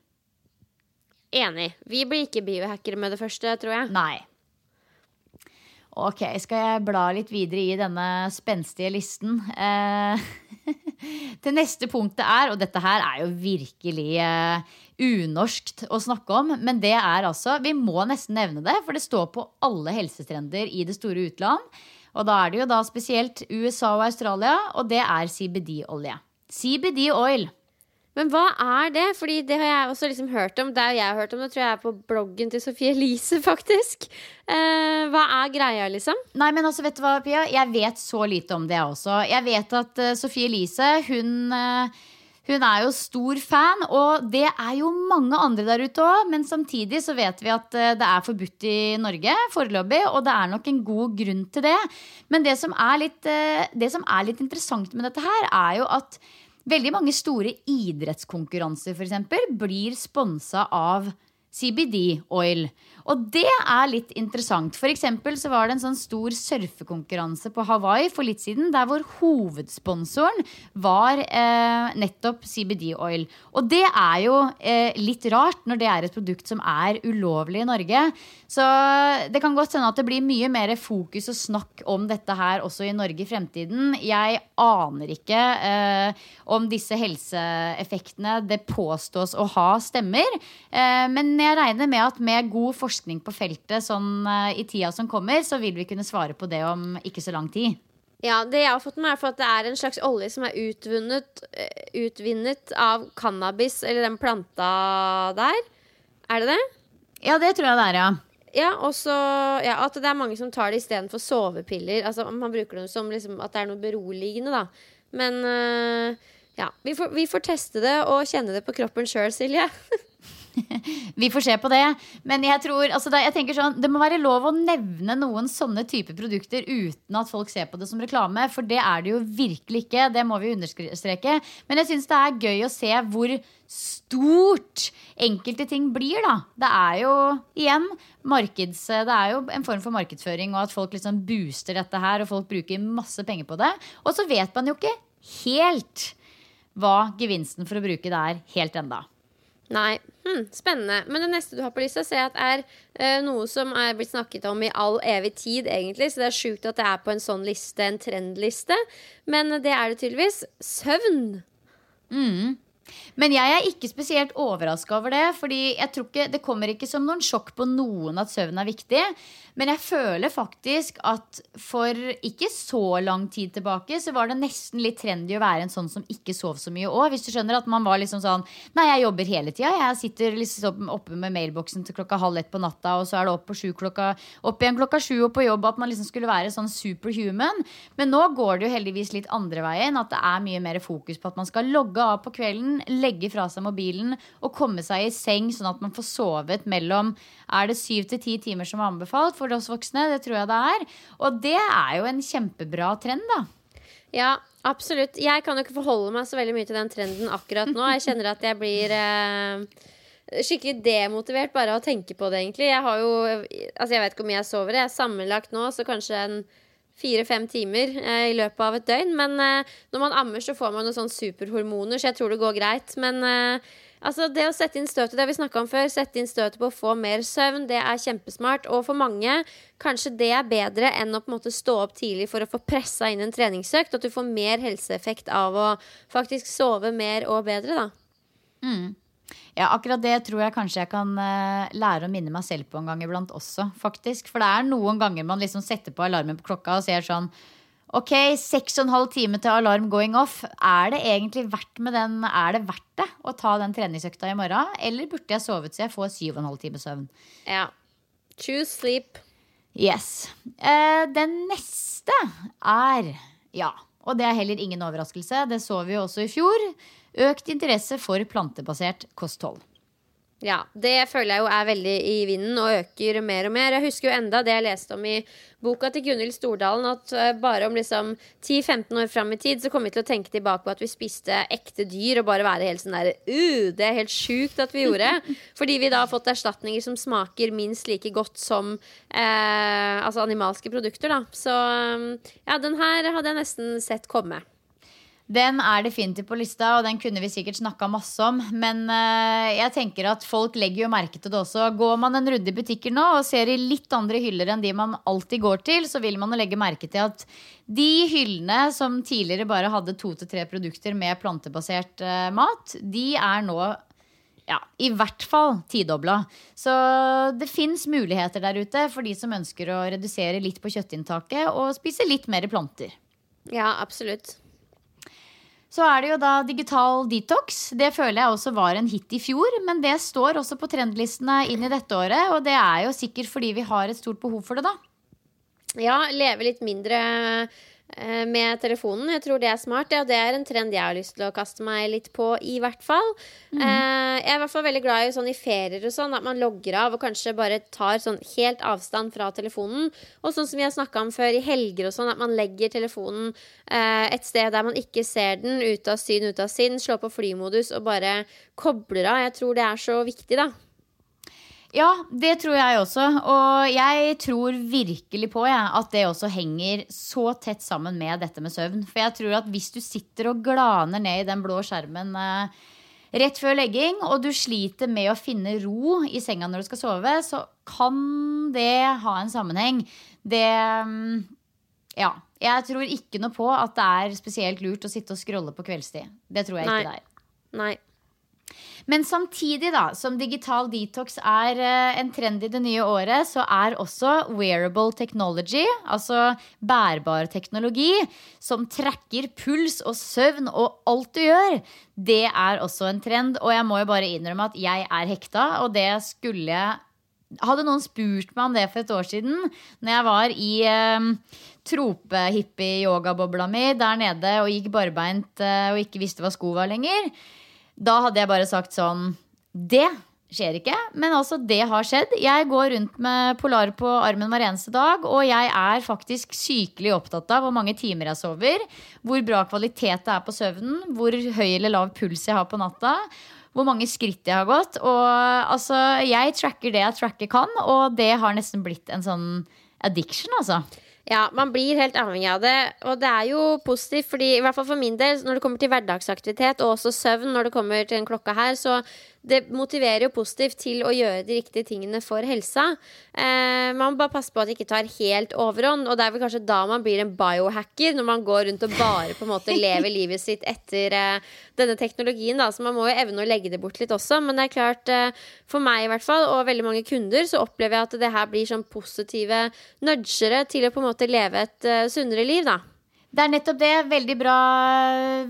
Enig. Vi blir ikke biohackere med det første, tror jeg. Nei. Ok, skal jeg bla litt videre i denne spenstige listen? Eh, *laughs* det neste punktet er, og dette her er jo virkelig uh, unorskt å snakke om, men det er altså Vi må nesten nevne det, for det står på alle helsetrender i det store utland. Og da er det jo da spesielt USA og Australia, og det er CBD-olje. CBD oil. Men hva er det? Fordi det har jeg også liksom hørt om. Det jeg har hørt om det, tror jeg er på bloggen til Sofie Elise, *laughs* faktisk. Eh, hva er greia, liksom? Nei, men altså, vet du hva, Pia? Jeg vet så lite om det også. Jeg vet at uh, Sofie Elise, hun uh, hun er jo stor fan, og det er jo mange andre der ute òg. Men samtidig så vet vi at uh, det er forbudt i Norge foreløpig, og det er nok en god grunn til det. Men det som litt, det som er litt interessant med dette her, er jo at Veldig mange store idrettskonkurranser for eksempel, blir sponsa av CBD oil. Og det er litt interessant. For eksempel så var det en sånn stor surfekonkurranse på Hawaii for litt siden, der hvor hovedsponsoren var eh, nettopp CBD oil. Og det er jo eh, litt rart når det er et produkt som er ulovlig i Norge. Så det kan godt hende at det blir mye mer fokus og snakk om dette her også i Norge i fremtiden. Jeg aner ikke eh, om disse helseeffektene det påstås å ha, stemmer. Eh, men jeg regner med at med god forskning forskning på feltet sånn uh, i tida som kommer, så vil vi kunne svare på det om ikke så lang tid. Ja, det jeg har fått med, er at det er en slags olje som er utvunnet, uh, utvinnet av cannabis, eller den planta der. Er det det? Ja, det tror jeg det er, ja. Ja, også, ja, At det er mange som tar det istedenfor sovepiller. Altså Man bruker det som liksom, at det er noe beroligende, da. Men uh, ja, vi får, vi får, teste det og kjenne det på kroppen sjøl, Silje. *laughs* *laughs* Vi får se på det. Men jeg tror, altså det, jeg tenker sånn, det må være lov å nevne noen sånne typer produkter uten at folk ser på det som reklame. For det er det jo virkelig ikke. Det må vi understreke. Men jeg syns det er gøy å se hvor stort enkelte ting blir, da. Det er jo igjen markeds... Det er jo en form for markedsføring, og at folk liksom booster dette her, og folk bruker masse penger på det. Og så vet man jo ikke helt hva gevinsten for å bruke det er helt enda. Nei. Hm, spennende. Men det neste du har på lista, ser jeg er eh, noe som er blitt snakket om i all evig tid, egentlig. Så det er sjukt at det er på en sånn liste, en trendliste. Men det er det tydeligvis. Søvn. Mm. Men jeg er ikke spesielt overraska over det. fordi jeg tror ikke, Det kommer ikke som noen sjokk på noen at søvn er viktig. Men jeg føler faktisk at for ikke så lang tid tilbake så var det nesten litt trendy å være en sånn som ikke sov så mye òg. Hvis du skjønner at man var liksom sånn Nei, jeg jobber hele tida. Jeg sitter liksom oppe med mailboksen til klokka halv ett på natta, og så er det opp, på sju klokka, opp igjen klokka sju og på jobb. At man liksom skulle være sånn superhuman. Men nå går det jo heldigvis litt andre veien. At det er mye mer fokus på at man skal logge av på kvelden, legge fra seg mobilen og komme seg i seng sånn at man får sovet mellom Er det syv til ti timer som er anbefalt? for oss voksne. Det tror jeg det er. Og det er jo en kjempebra trend, da. Ja, absolutt. Jeg kan jo ikke forholde meg så veldig mye til den trenden akkurat nå. Jeg kjenner at jeg blir eh, skikkelig demotivert bare av å tenke på det, egentlig. Jeg har jo Altså, jeg vet ikke hvor mye jeg sover. Jeg er sammenlagt nå, så kanskje en fire-fem timer eh, i løpet av et døgn. Men eh, når man ammer, så får man noen sånne superhormoner, så jeg tror det går greit. Men eh, Altså Det å sette inn støtet det vi om før, sette inn støtet på å få mer søvn, det er kjempesmart. Og for mange kanskje det er bedre enn å på en måte stå opp tidlig for å få pressa inn en treningsøkt. At du får mer helseeffekt av å faktisk sove mer og bedre, da. Mm. Ja, akkurat det tror jeg kanskje jeg kan uh, lære å minne meg selv på en gang iblant også, faktisk. For det er noen ganger man liksom setter på alarmen på klokka og ser sånn Ok, seks og en halv time til alarm going off. Er det egentlig verdt med den Er det verdt det å ta den treningsøkta i morgen? Eller burde jeg sovet så jeg får syv og en halv time søvn? Ja. Choose sleep. Yes. Eh, den neste er Ja. Og det er heller ingen overraskelse. Det så vi jo også i fjor. Økt interesse for plantebasert kosthold. Ja, det føler jeg jo er veldig i vinden og øker mer og mer. Jeg husker jo enda det jeg leste om i boka til Gunhild Stordalen, at eh, bare om liksom 10-15 år fram i tid så kommer vi til å tenke tilbake på at vi spiste ekte dyr og bare være helt sånn der uh, Det er helt sjukt at vi gjorde. *laughs* Fordi vi da har fått erstatninger som smaker minst like godt som eh, altså animalske produkter, da. Så ja, den her hadde jeg nesten sett komme. Den er definitivt på lista, og den kunne vi sikkert snakka masse om. Men uh, jeg tenker at folk legger jo merke til det også. Går man en runde i butikker nå og ser i litt andre hyller enn de man alltid går til, så vil man legge merke til at de hyllene som tidligere bare hadde to til tre produkter med plantebasert uh, mat, de er nå ja, i hvert fall tidobla. Så det fins muligheter der ute for de som ønsker å redusere litt på kjøttinntaket og spise litt mer planter. Ja, absolutt. Så er det jo da digital detox. Det føler jeg også var en hit i fjor. Men det står også på trendlistene inn i dette året. Og det er jo sikkert fordi vi har et stort behov for det, da. Ja, leve litt mindre med telefonen. Jeg tror det er smart. Ja, det er en trend jeg har lyst til å kaste meg litt på, i hvert fall. Mm. Jeg er i hvert fall veldig glad i sånn i ferier og sånn, at man logger av og kanskje bare tar sånn helt avstand fra telefonen. Og sånn som vi har snakka om før, i helger og sånn, at man legger telefonen eh, et sted der man ikke ser den, ut av syn, ut av sinn, slår på flymodus og bare kobler av. Jeg tror det er så viktig, da. Ja, det tror jeg også. Og jeg tror virkelig på ja, at det også henger så tett sammen med dette med søvn. For jeg tror at hvis du sitter og glaner ned i den blå skjermen eh, rett før legging, og du sliter med å finne ro i senga når du skal sove, så kan det ha en sammenheng. Det mm, Ja. Jeg tror ikke noe på at det er spesielt lurt å sitte og scrolle på kveldstid. Det tror jeg Nei. ikke det er. Nei. Men samtidig da, som digital detox er eh, en trend i det nye året, så er også wearable technology, altså bærbar teknologi, som tracker puls og søvn og alt du gjør, det er også en trend. Og jeg må jo bare innrømme at jeg er hekta, og det skulle hadde noen spurt meg om det for et år siden, når jeg var i eh, tropehippie-yogabobla mi der nede og gikk barbeint eh, og ikke visste hva sko var lenger, da hadde jeg bare sagt sånn Det skjer ikke. Men altså, det har skjedd. Jeg går rundt med Polar på armen hver eneste dag, og jeg er faktisk sykelig opptatt av hvor mange timer jeg sover, hvor bra kvalitet det er på søvnen, hvor høy eller lav puls jeg har på natta. Hvor mange skritt jeg har gått. Og altså, jeg tracker det jeg tracker kan, og det har nesten blitt en sånn addiction, altså. Ja, man blir helt avhengig av det, og det er jo positivt, fordi i hvert fall for min del, når det kommer til hverdagsaktivitet og også søvn, når det kommer til den klokka her, så det motiverer jo positivt til å gjøre de riktige tingene for helsa. Eh, man må bare passe på at det ikke tar helt overhånd, og det er vel kanskje da man blir en biohacker, når man går rundt og bare på en måte lever livet sitt etter eh, denne teknologien, da. Så man må jo evne å legge det bort litt også. Men det er klart, eh, for meg i hvert fall, og veldig mange kunder, så opplever jeg at det her blir sånn positive nudgere til å på en måte leve et uh, sunnere liv, da. Det er nettopp det. Veldig bra,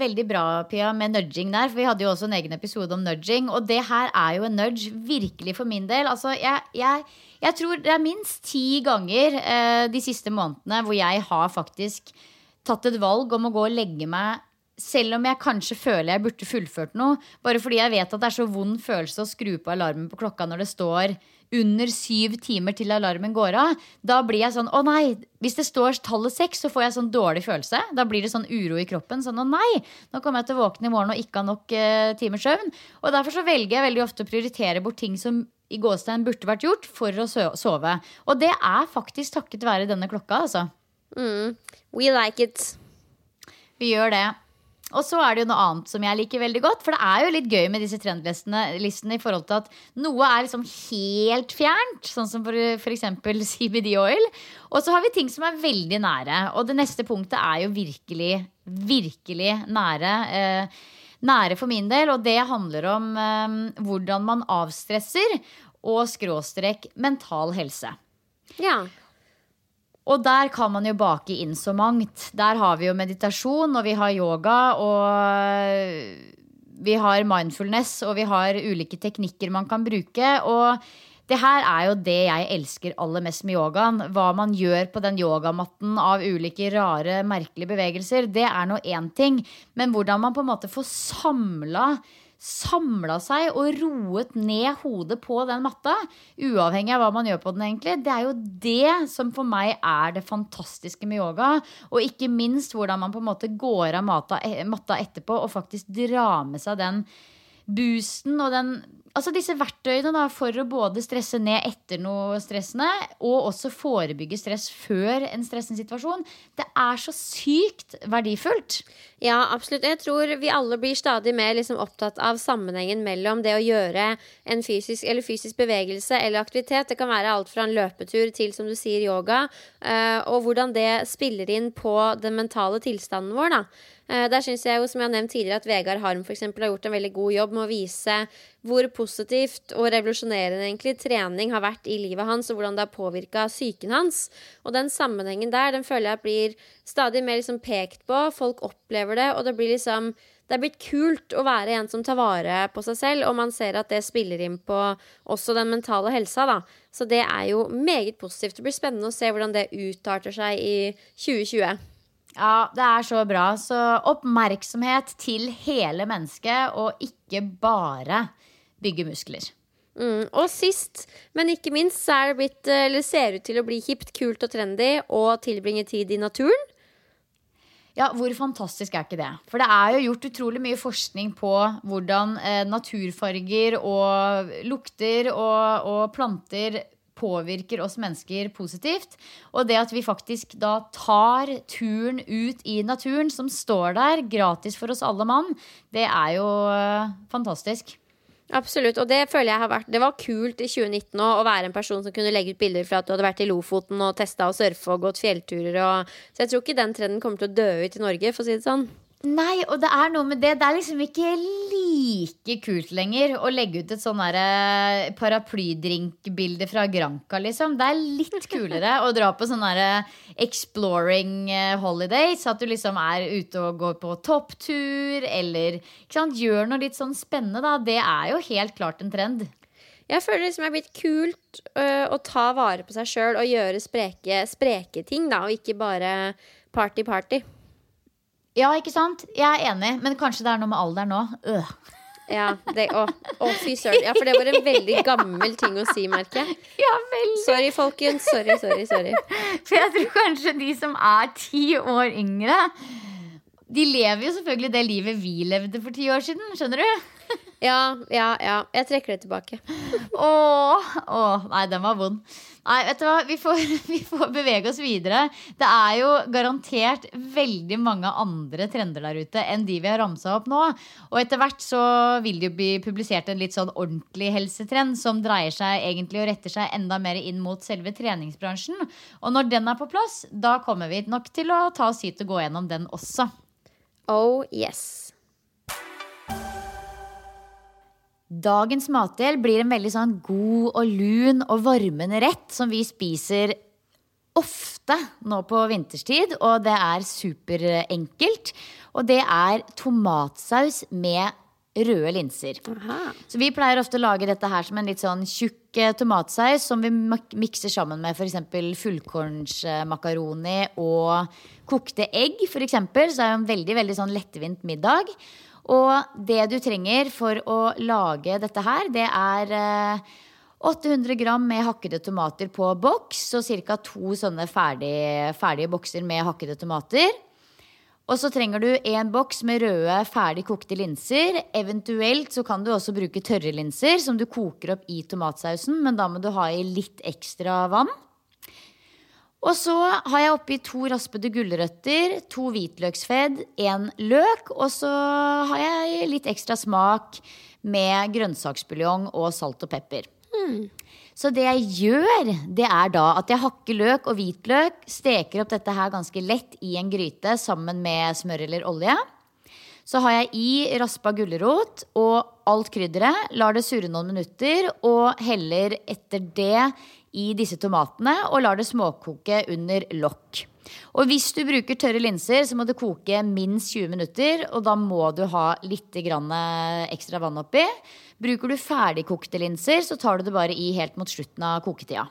veldig bra, Pia, med nudging der. For vi hadde jo også en egen episode om nudging. Og det her er jo en nudge, virkelig for min del. Altså, jeg, jeg, jeg tror det er minst ti ganger eh, de siste månedene hvor jeg har faktisk tatt et valg om å gå og legge meg selv om jeg kanskje føler jeg burde fullført noe. Bare fordi jeg vet at det er så vond følelse å skru på alarmen på klokka når det står under syv timer til alarmen går av. Da blir jeg sånn å nei. Hvis det står tallet seks, så får jeg sånn dårlig følelse. Da blir det sånn uro i kroppen. Sånn å nei, nå kommer jeg til å våkne i morgen og ikke ha nok eh, timers søvn. Og derfor så velger jeg veldig ofte å prioritere bort ting som i gåstein burde vært gjort for å sove. Og det er faktisk takket være denne klokka, altså. Mm. We like it. Vi gjør det. Og så er det jo noe annet som jeg liker veldig godt. For det er jo litt gøy med disse trendlistene i forhold til at noe er liksom helt fjernt. Sånn som for f.eks. *laughs* CBD oil. Og så har vi ting som er veldig nære. Og det neste punktet er jo virkelig, virkelig nære. Eh, nære for min del. Og det handler om eh, hvordan man avstresser og skråstrek mental helse. Ja. Og der kan man jo bake inn så mangt. Der har vi jo meditasjon, og vi har yoga, og vi har mindfulness, og vi har ulike teknikker man kan bruke. Og det her er jo det jeg elsker aller mest med yogaen. Hva man gjør på den yogamatten av ulike rare, merkelige bevegelser, det er nå én ting. Men hvordan man på en måte får samla samla seg og roet ned hodet på den matta, uavhengig av hva man gjør på den, egentlig, det er jo det som for meg er det fantastiske med yoga. Og ikke minst hvordan man på en måte går av matta, matta etterpå og faktisk drar med seg den boosten og den Altså disse verktøyene da, for å både stresse ned etter noe stressende, og også forebygge stress før en stressende situasjon, det er så sykt verdifullt. Ja, absolutt. Jeg tror vi alle blir stadig mer liksom opptatt av sammenhengen mellom det å gjøre en fysisk, eller fysisk bevegelse eller aktivitet. Det kan være alt fra en løpetur til, som du sier, yoga. Eh, og hvordan det spiller inn på den mentale tilstanden vår. da. Eh, der syns jeg jo, som jeg har nevnt tidligere, at Vegard Harm eksempel, har gjort en veldig god jobb med å vise hvor positivt og revolusjonerende egentlig trening har vært i livet hans, og hvordan det har påvirka psyken hans. Og den sammenhengen der, den føler jeg blir stadig mer liksom pekt på. Folk opplever det, og det blir liksom det er blitt kult å være en som tar vare på seg selv, og man ser at det spiller inn på også den mentale helsa, da. Så det er jo meget positivt. Det blir spennende å se hvordan det utarter seg i 2020. Ja, det er så bra. Så oppmerksomhet til hele mennesket, og ikke bare bygge muskler. Mm. Og sist, men ikke minst, så er det blitt, eller ser ut til å bli hipt, kult og trendy å tilbringe tid i naturen. Ja, Hvor fantastisk er ikke det? For det er jo gjort utrolig mye forskning på hvordan eh, naturfarger og lukter og, og planter påvirker oss mennesker positivt. Og det at vi faktisk da tar turen ut i naturen, som står der gratis for oss alle mann, det er jo uh, fantastisk. Absolutt, og det føler jeg har vært Det var kult i 2019 å være en person som kunne legge ut bilder fra at du hadde vært i Lofoten og testa å surfe og gått fjellturer og Så jeg tror ikke den trenden kommer til å dø ut i Norge, for å si det sånn. Nei, og det er noe med det. Det er liksom ikke like kult lenger å legge ut et sånn eh, paraplydrinkbilde fra Granca, liksom. Det er litt kulere å dra på sånn exploring eh, holidays. At du liksom er ute og går på topptur, eller gjør noe litt sånn spennende, da. Det er jo helt klart en trend. Jeg føler det er blitt kult uh, å ta vare på seg sjøl og gjøre spreke, spreke ting, da, og ikke bare party-party. Ja, ikke sant? Jeg er enig, men kanskje det er noe med alderen nå. Øh. Ja, det, å, å, fy søren. Ja, for det var en veldig gammel ting å si, merker jeg. *laughs* Ja, veldig. Sorry, folkens. Sorry, sorry, sorry. For jeg tror kanskje de som er ti år yngre, de lever jo selvfølgelig det livet vi levde for ti år siden. Skjønner du? Ja, ja, ja. Jeg trekker det tilbake. Åh, åh, nei, den var vond. Nei, vet du hva, vi får, *laughs* vi får bevege oss videre. Det er jo garantert veldig mange andre trender der ute enn de vi har ramsa opp nå. Og etter hvert så vil det jo bli publisert en litt sånn ordentlig helsetrend som dreier seg egentlig og retter seg enda mer inn mot selve treningsbransjen. Og når den er på plass, da kommer vi nok til å ta oss hit og gå gjennom den også. Oh yes. Dagens matdel blir en veldig sånn god og lun og varmende rett som vi spiser ofte nå på vinterstid, og det er superenkelt. Og det er tomatsaus med røde linser. Aha. Så vi pleier ofte å lage dette her som en litt sånn tjukk eh, tomatsaus som vi mikser sammen med f.eks. fullkornsmakaroni og kokte egg, f.eks. Så er det en veldig, veldig sånn lettvint middag. Og det du trenger for å lage dette her, det er eh, 800 gram med hakkede tomater på boks og ca. to sånne ferdige, ferdige bokser med hakkede tomater. Og så trenger du en boks med røde, ferdig kokte linser. Eventuelt så kan du også bruke tørre linser som du koker opp i tomatsausen, men da må du ha i litt ekstra vann. Og så har jeg oppi to raspede gulrøtter, to hvitløksfedd, en løk, og så har jeg litt ekstra smak med grønnsaksbuljong og salt og pepper. Så det jeg gjør, det er da at jeg hakker løk og hvitløk, steker opp dette her ganske lett i en gryte sammen med smør eller olje. Så har jeg i raspa gulrot og alt krydderet, lar det surre noen minutter og heller etter det i disse tomatene og lar det småkoke under lokk. Og hvis du bruker tørre linser, så må det koke minst 20 minutter, og da må du ha litt grann ekstra vann oppi. Bruker du ferdigkokte linser, så tar du det bare i helt mot slutten av koketida.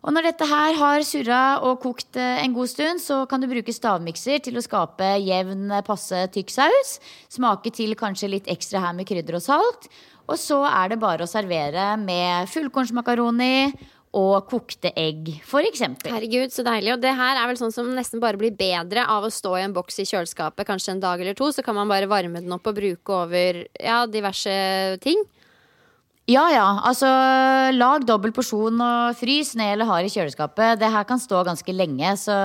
Og når dette her har surra og kokt eh, en god stund, så kan du bruke stavmikser til å skape jevn, passe tykk saus. Smake til kanskje litt ekstra her med krydder og salt. Og så er det bare å servere med fullkornsmakaroni og kokte egg, eksempel. Herregud, så deilig. Og det her er vel sånn som nesten bare blir bedre av å stå i en boks i kjøleskapet kanskje en dag eller to. Så kan man bare varme den opp og bruke over ja, diverse ting. Ja ja, altså lag dobbel porsjon og frys ned eller har i kjøleskapet. Det her kan stå ganske lenge, så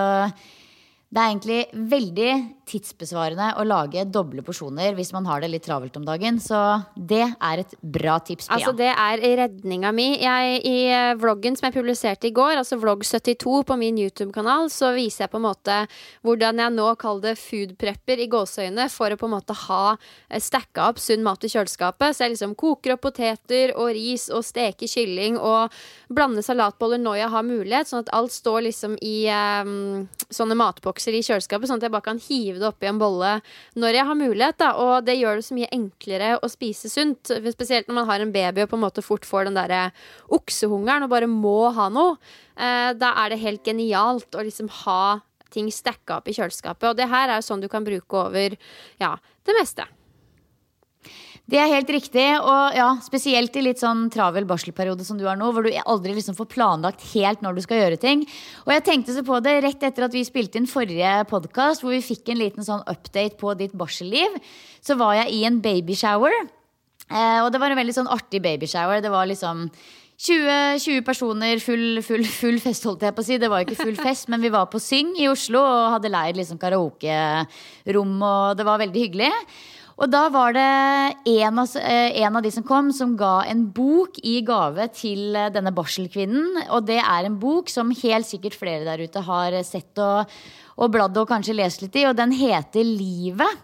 det er egentlig veldig tidsbesvarende å lage doble porsjoner hvis man har det litt travelt om dagen. Så det er et bra tips, Pia. Altså Det er redninga mi. Jeg, I eh, vloggen som jeg publiserte i går, altså vlogg 72 på min YouTube-kanal, så viser jeg på en måte hvordan jeg nå kaller det foodprepper i gåseøyne for å på en måte ha eh, stacka opp sunn mat i kjøleskapet. Så jeg liksom koker opp poteter og ris og steker kylling og blander salatboller når jeg har mulighet, sånn at alt står liksom i um, sånne matbokser i kjøleskapet, sånn at jeg bare kan hive det oppi en bolle når jeg har mulighet. Da. Og det gjør det så mye enklere å spise sunt. Spesielt når man har en baby og på en måte fort får den derre oksehungeren og bare må ha noe. Eh, da er det helt genialt å liksom ha ting stacka opp i kjøleskapet. Og det her er jo sånn du kan bruke over ja, det meste. Det er helt riktig, og ja, spesielt i litt sånn travel barselperiode som du har nå, hvor du aldri liksom får planlagt helt når du skal gjøre ting. Og jeg tenkte så på det rett etter at vi spilte inn forrige podkast, hvor vi fikk en liten sånn update på ditt barselliv. Så var jeg i en babyshower, eh, og det var en veldig sånn artig babyshower. Det var liksom 20, 20 personer, full, full, full fest, holdt jeg på å si. Det var jo ikke full fest, men vi var på Syng i Oslo og hadde leid liksom karaokerom, og det var veldig hyggelig. Og da var det en av, eh, en av de som kom, som ga en bok i gave til eh, denne barselkvinnen. Og det er en bok som helt sikkert flere der ute har sett og, og bladd og kanskje lest litt i, og den heter Livet.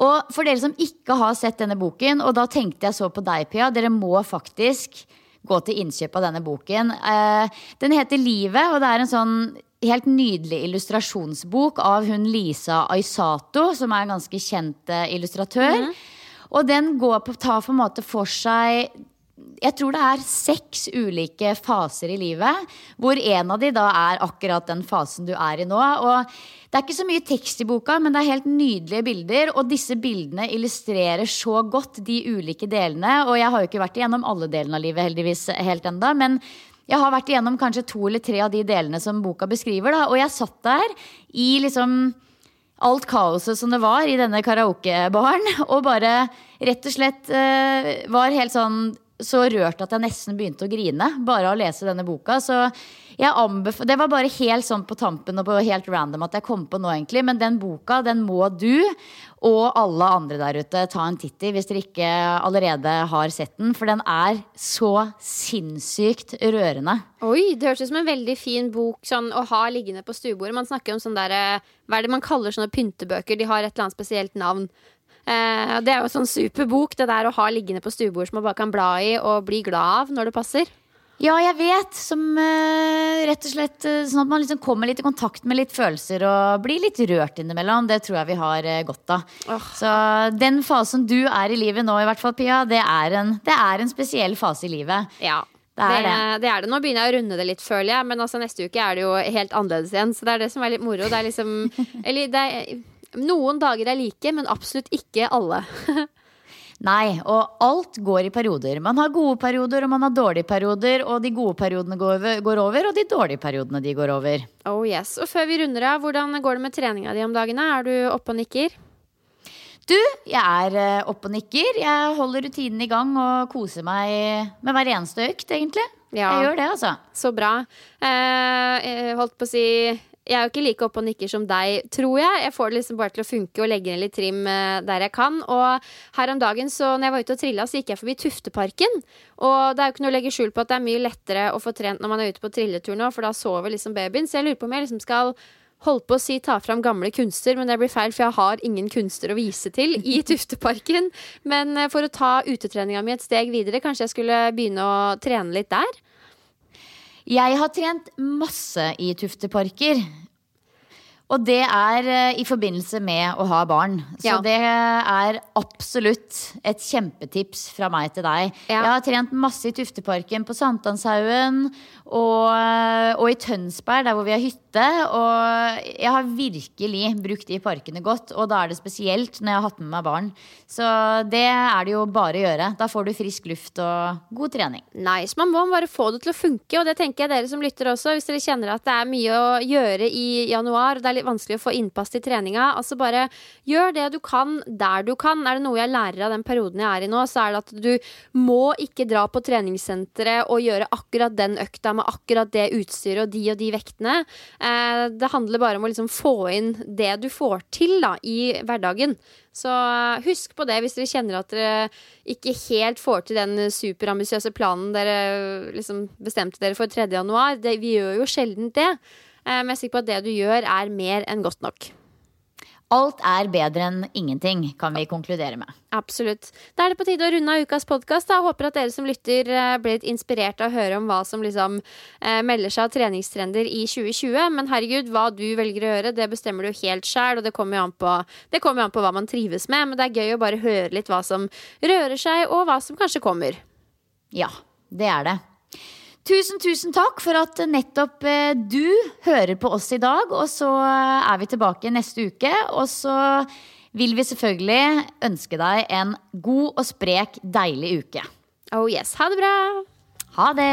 Og for dere som ikke har sett denne boken, og da tenkte jeg så på deg, Pia, dere må faktisk gå til innkjøp av denne boken. Eh, Den heter Livet, og det er en sånn helt nydelig illustrasjonsbok av hun Lisa Aisato, som er en ganske kjent illustratør. illustratør. Og den går på, tar på en måte for seg jeg tror det er seks ulike faser i livet, hvor en av de da er akkurat den fasen du er i nå. Og det er ikke så mye tekst i boka, men det er helt nydelige bilder. Og disse bildene illustrerer så godt de ulike delene. Og jeg har jo ikke vært igjennom alle delene av livet heldigvis helt enda, men jeg har vært igjennom kanskje to eller tre av de delene som boka beskriver. Da. Og jeg satt der i liksom alt kaoset som det var i denne karaokebaren, *laughs* og bare rett og slett uh, var helt sånn så rørt at jeg nesten begynte å grine bare av å lese denne boka. Så det var bare helt sånn på tampen og på helt random at jeg kom på nå, egentlig. Men den boka, den må du og alle andre der ute ta en titt i hvis dere ikke allerede har sett den. For den er så sinnssykt rørende. Oi, det hørtes ut som en veldig fin bok sånn, å ha liggende på stuebordet. Man snakker om sånn derre Hva er det man kaller sånne pyntebøker? De har et eller annet spesielt navn. Eh, det er jo sånn super bok, det der å ha liggende på stuebordet som man bare kan bla i og bli glad av når det passer. Ja, jeg vet. Som uh, rett og slett uh, sånn at man liksom kommer litt i kontakt med litt følelser og blir litt rørt innimellom. Det tror jeg vi har uh, godt av. Oh. Så den fasen du er i livet nå, i hvert fall, Pia, det er en, det er en spesiell fase i livet. Ja. Det er det, det er det. Nå begynner jeg å runde det litt, føler jeg. Men altså, neste uke er det jo helt annerledes igjen. Så det er det som er litt moro. Det er liksom *laughs* Eller det er noen dager er like, men absolutt ikke alle. *laughs* Nei, og alt går i perioder. Man har gode perioder, og man har dårlige perioder. Og de gode periodene går over, og de dårlige periodene de går over. Oh yes, Og før vi runder av, hvordan går det med treninga di om dagene? Er du oppe og nikker? Du, jeg er eh, oppe og nikker. Jeg holder rutinen i gang og koser meg med hver eneste økt, egentlig. Ja, jeg gjør det, altså. Så bra. Eh, holdt på å si jeg er jo ikke like oppe og nikker som deg, tror jeg. Jeg får det liksom bare til å funke og legge ned litt trim eh, der jeg kan. Og her om dagen, så når jeg var ute og trilla, så gikk jeg forbi Tufteparken. Og det er jo ikke noe å legge skjul på at det er mye lettere å få trent når man er ute på trilletur nå, for da sover liksom babyen. Så jeg lurer på om jeg liksom skal holde på å si ta fram gamle kunster, men det blir feil, for jeg har ingen kunster å vise til i *laughs* Tufteparken. Men eh, for å ta utetreninga mi et steg videre, kanskje jeg skulle begynne å trene litt der? Jeg har trent masse i Tufteparker. Og det er eh, i forbindelse med å ha barn. Så ja. det er absolutt et kjempetips fra meg til deg. Ja. Jeg har trent masse i Tufteparken på Sankthanshaugen og, eh, og, i Tønsberg, der hvor vi har hytte. Og jeg har virkelig brukt de parkene godt, og da er det spesielt når jeg har hatt med meg barn. Så det er det jo bare å gjøre. Da får du frisk luft og god trening. Nice. Man må bare få det til å funke, og det tenker jeg dere som lytter også. Hvis dere kjenner at det er mye å gjøre i januar. og Det er litt vanskelig å få innpass til treninga. Altså bare gjør det du kan der du kan. Er det noe jeg lærer av den perioden jeg er i nå, så er det at du må ikke dra på treningssenteret og gjøre akkurat den økta med akkurat det utstyret og de og de vektene. Eh, det handler bare om å liksom få inn det du får til da, i hverdagen. Så eh, husk på det hvis dere kjenner at dere ikke helt får til den superambisiøse planen dere liksom bestemte dere for 3. januar. Vi gjør jo sjelden det. Eh, men jeg er sikker på at det du gjør, er mer enn godt nok. Alt er bedre enn ingenting, kan vi konkludere med. Absolutt. Da er det på tide å runde av ukas podkast. Håper at dere som lytter blir ble litt inspirert av å høre om hva som liksom eh, melder seg av treningstrender i 2020. Men herregud, hva du velger å gjøre, det bestemmer du helt sjæl, og det kommer jo an på, kommer an på hva man trives med. Men det er gøy å bare høre litt hva som rører seg, og hva som kanskje kommer. Ja, det er det. Tusen, tusen takk for at nettopp eh, du hører på oss i dag. Og så er vi tilbake neste uke. Og så vil vi selvfølgelig ønske deg en god og sprek, deilig uke. Oh yes. Ha det bra. Ha det.